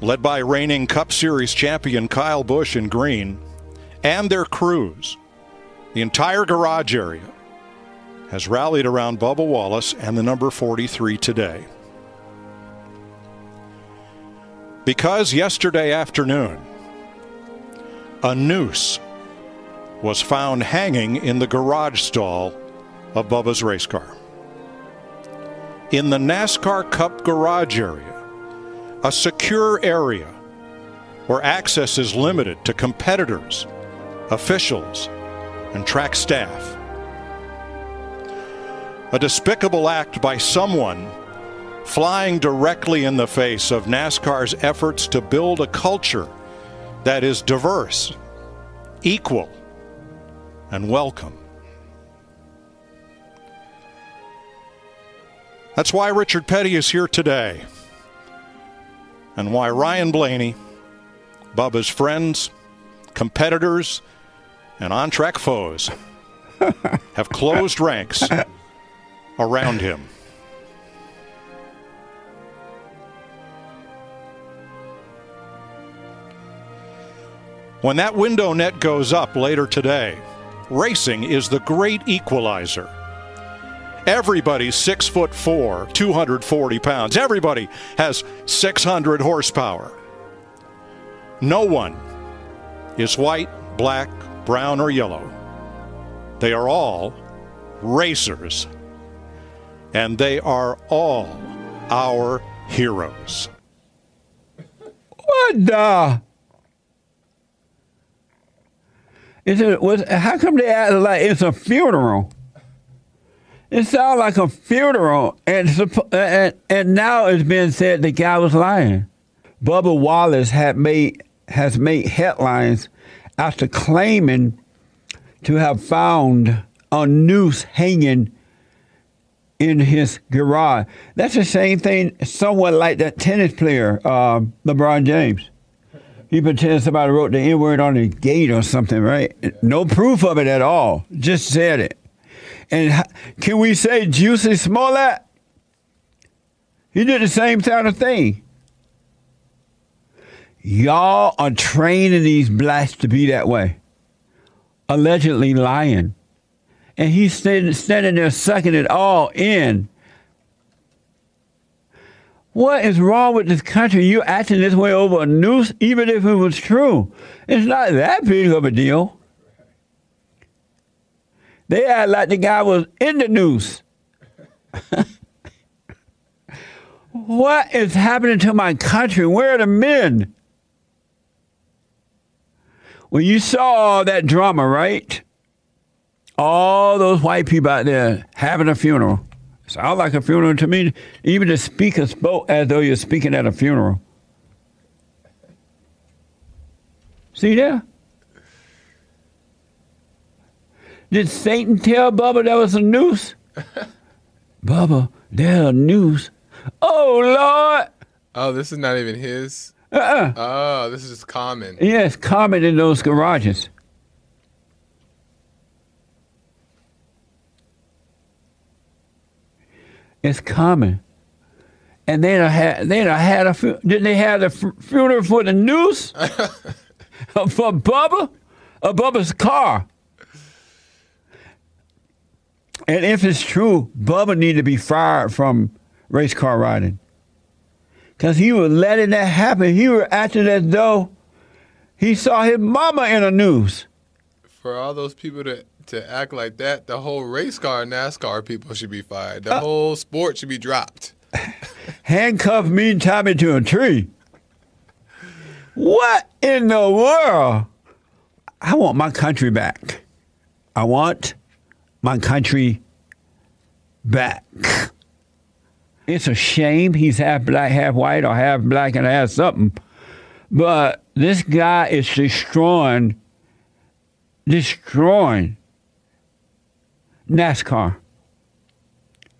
led by reigning Cup Series champion Kyle Busch in green, and their crews, the entire garage area, has rallied around Bubba Wallace and the number 43 today. Because yesterday afternoon, a noose was found hanging in the garage stall of Bubba's race car. In the NASCAR Cup garage area, a secure area where access is limited to competitors, officials, and track staff. A despicable act by someone flying directly in the face of NASCAR's efforts to build a culture that is diverse, equal, and welcome. That's why Richard Petty is here today, and why Ryan Blaney, Bubba's friends, competitors, and on track foes have closed ranks around him. When that window net goes up later today, racing is the great equalizer. Everybody's six foot four, 240 pounds. Everybody has 600 horsepower. No one is white, black, brown, or yellow. They are all racers. And they are all our heroes. What the? Is it was? How come they act like it's a funeral? It sounds like a funeral, and, and and now it's been said the guy was lying. Bubba Wallace had made has made headlines after claiming to have found a noose hanging in his garage. That's the same thing, somewhat like that tennis player, uh, LeBron James. He pretends somebody wrote the N word on the gate or something, right? No proof of it at all. Just said it. And can we say Jussie Smollett? He did the same kind of thing. Y'all are training these blacks to be that way, allegedly lying. And he's standing, standing there sucking it all in. What is wrong with this country? You acting this way over a noose, even if it was true. It's not that big of a deal. They act like the guy was in the news. what is happening to my country? Where are the men? Well, you saw that drama, right? All those white people out there having a funeral. Sounds like a funeral to me. Even the speaker spoke as though you're speaking at a funeral. See there? Did Satan tell Bubba there was a noose? Bubba, there's a noose. Oh, Lord. Oh, this is not even his? Uh-uh. Oh, this is just common. Yeah, it's common in those garages. It's common. And they don't have, they don't had a, didn't they have the funeral for the noose? for Bubba? Or Bubba's car? And if it's true, Bubba need to be fired from race car riding. Because he was letting that happen. He was acting as though he saw his mama in the news. For all those people to, to act like that, the whole race car NASCAR people should be fired. The uh, whole sport should be dropped. Handcuff me and tie me to a tree. What in the world? I want my country back. I want my country back. It's a shame he's half black, half white, or half black and half something. But this guy is destroying, destroying NASCAR.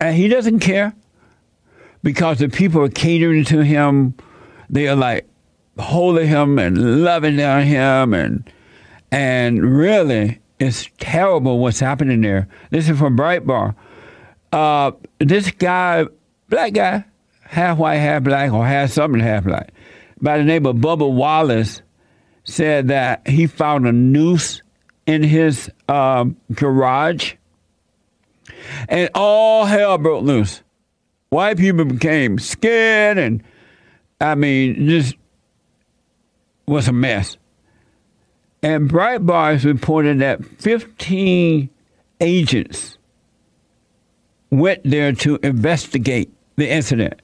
And he doesn't care because the people are catering to him. They are like holding him and loving on him and and really it's terrible what's happening there. This is from Breitbart. Uh, this guy, black guy, half white, half black, or half something, half black, by the name of Bubba Wallace said that he found a noose in his um, garage, and all hell broke loose. White people became scared, and I mean, just was a mess. And Breitbart reported that 15 agents went there to investigate the incident.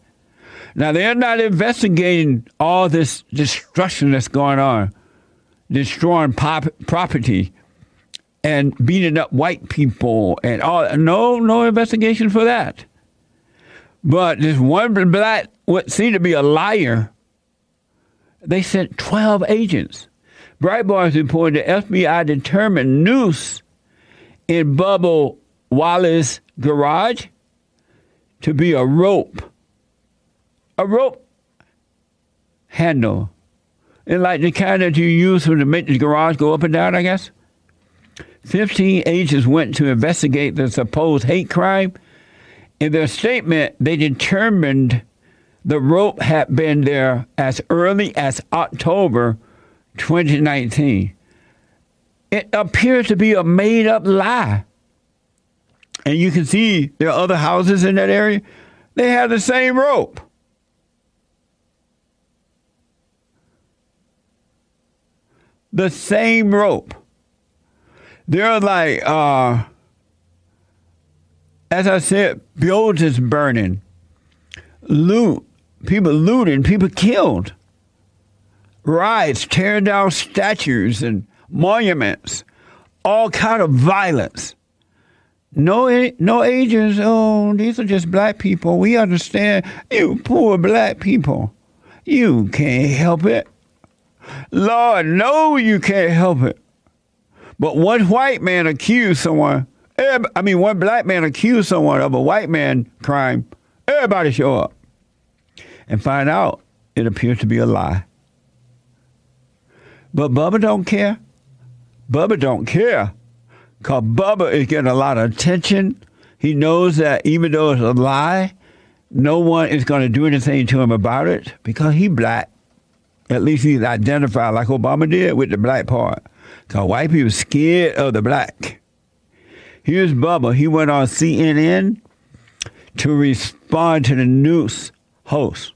Now, they're not investigating all this destruction that's going on, destroying pop- property and beating up white people and all. No, no investigation for that. But this one black, what seemed to be a liar, they sent 12 agents. Breitbart reported the FBI determined noose in Bubba Wallace's garage to be a rope. A rope handle. And like the kind that you use to make the garage go up and down, I guess. 15 agents went to investigate the supposed hate crime. In their statement, they determined the rope had been there as early as October 2019. It appears to be a made up lie. And you can see there are other houses in that area. They have the same rope. The same rope. They're like, uh, as I said, buildings burning, loot, people looting, people killed, riots, tearing down statues and monuments, all kind of violence. No, no agents. Oh, these are just black people. We understand. You poor black people. You can't help it. Lord, no, you can't help it. But one white man accused someone. I mean, one black man accused someone of a white man crime. Everybody show up and find out it appears to be a lie. But Bubba don't care. Bubba don't care. Because Bubba is getting a lot of attention. He knows that even though it's a lie, no one is going to do anything to him about it because he black. At least he's identified like Obama did with the black part. Because white people scared of the black. Here's Bubba. He went on CNN to respond to the news host.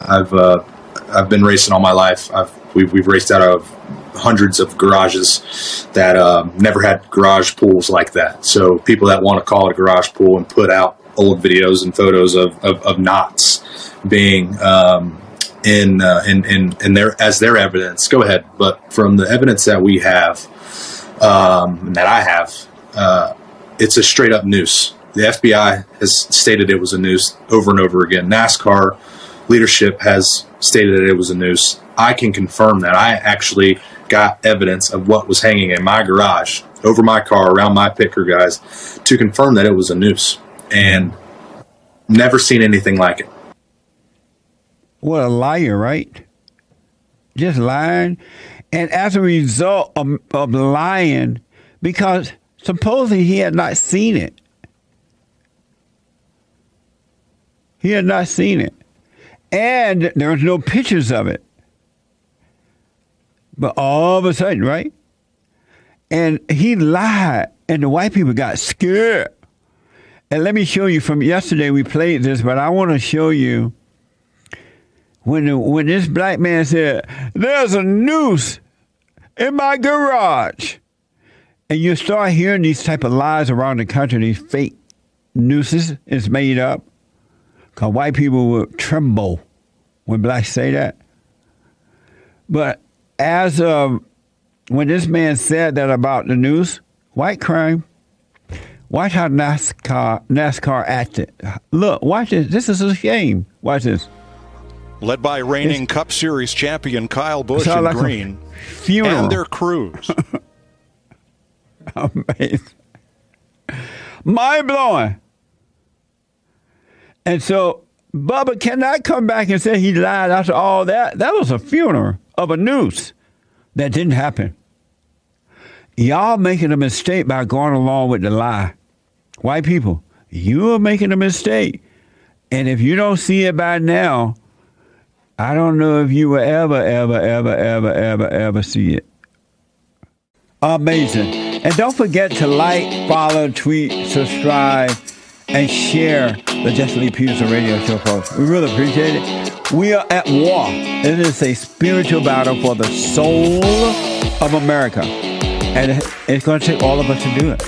I've uh, I've been racing all my life. I've we've, we've raced out of hundreds of garages that uh, never had garage pulls like that. So people that want to call it a garage pull and put out old videos and photos of, of, of knots being um, in, uh, in, in in their as their evidence. Go ahead, but from the evidence that we have, um, that I have, uh, it's a straight up noose. The FBI has stated it was a noose over and over again. NASCAR leadership has stated that it was a noose. I can confirm that. I actually got evidence of what was hanging in my garage, over my car, around my picker guys, to confirm that it was a noose. And never seen anything like it. What a liar, right? Just lying. And as a result of, of lying, because supposedly he had not seen it, he had not seen it. And there was no pictures of it. But all of a sudden, right? And he lied, and the white people got scared. And let me show you from yesterday, we played this, but I want to show you when, the, when this black man said, There's a noose in my garage. And you start hearing these type of lies around the country, these fake nooses is made up. Because white people will tremble when blacks say that. But as of when this man said that about the news, white crime, watch how NASCAR NASCAR acted. Look, watch this. This is a shame. Watch this. Led by reigning it's, Cup Series champion Kyle Busch and like Green and their crews. Amazing. Mind blowing. And so Bubba cannot come back and say he lied after all that. That was a funeral of a noose that didn't happen. Y'all making a mistake by going along with the lie. White people, you are making a mistake. And if you don't see it by now, I don't know if you will ever, ever, ever, ever, ever, ever see it. Amazing. And don't forget to like, follow, tweet, subscribe, and share the Jesse Lee Peterson radio show, folks. We really appreciate it. We are at war. It is a spiritual battle for the soul of America. And it's going to take all of us to do it.